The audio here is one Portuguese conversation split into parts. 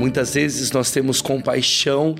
Muitas vezes nós temos compaixão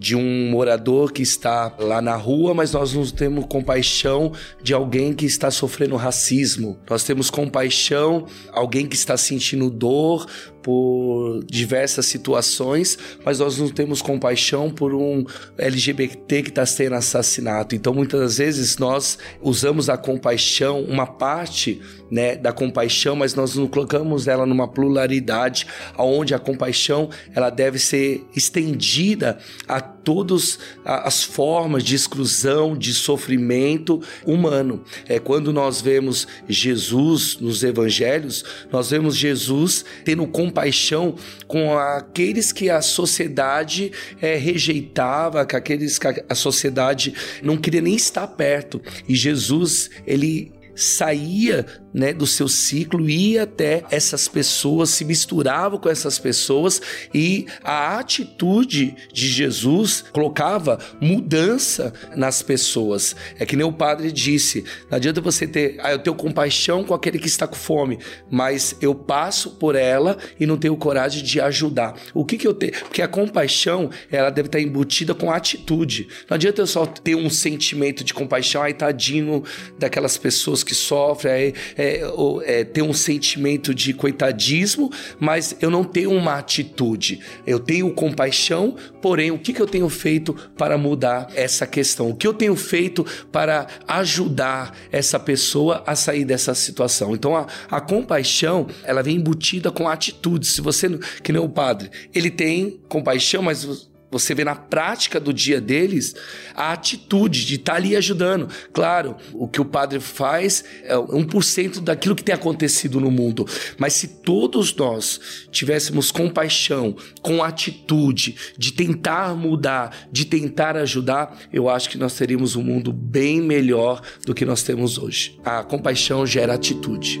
de um morador que está lá na rua, mas nós não temos compaixão de alguém que está sofrendo racismo. Nós temos compaixão alguém que está sentindo dor por diversas situações, mas nós não temos compaixão por um LGBT que está sendo assassinado. Então, muitas vezes nós usamos a compaixão, uma parte né, da compaixão, mas nós não colocamos ela numa pluralidade, aonde a compaixão ela deve ser estendida a todas as formas de exclusão, de sofrimento humano. É quando nós vemos Jesus nos evangelhos, nós vemos Jesus tendo compaixão com aqueles que a sociedade é, rejeitava, com aqueles que a sociedade não queria nem estar perto. E Jesus, ele saía né, do seu ciclo, ia até essas pessoas, se misturava com essas pessoas e a atitude de Jesus colocava mudança nas pessoas. É que nem o padre disse: não adianta você ter, ah, eu tenho compaixão com aquele que está com fome, mas eu passo por ela e não tenho coragem de ajudar. O que, que eu tenho? Porque a compaixão, ela deve estar embutida com atitude. Não adianta eu só ter um sentimento de compaixão, ai, tadinho daquelas pessoas que sofrem, aí é, é, ter um sentimento de coitadismo, mas eu não tenho uma atitude. Eu tenho compaixão, porém, o que, que eu tenho feito para mudar essa questão? O que eu tenho feito para ajudar essa pessoa a sair dessa situação? Então, a, a compaixão, ela vem embutida com atitude. Se você, que nem o padre, ele tem compaixão, mas você vê na prática do dia deles a atitude de estar tá ali ajudando. Claro, o que o padre faz é 1% daquilo que tem acontecido no mundo. Mas se todos nós tivéssemos compaixão, com atitude, de tentar mudar, de tentar ajudar, eu acho que nós teríamos um mundo bem melhor do que nós temos hoje. A compaixão gera atitude.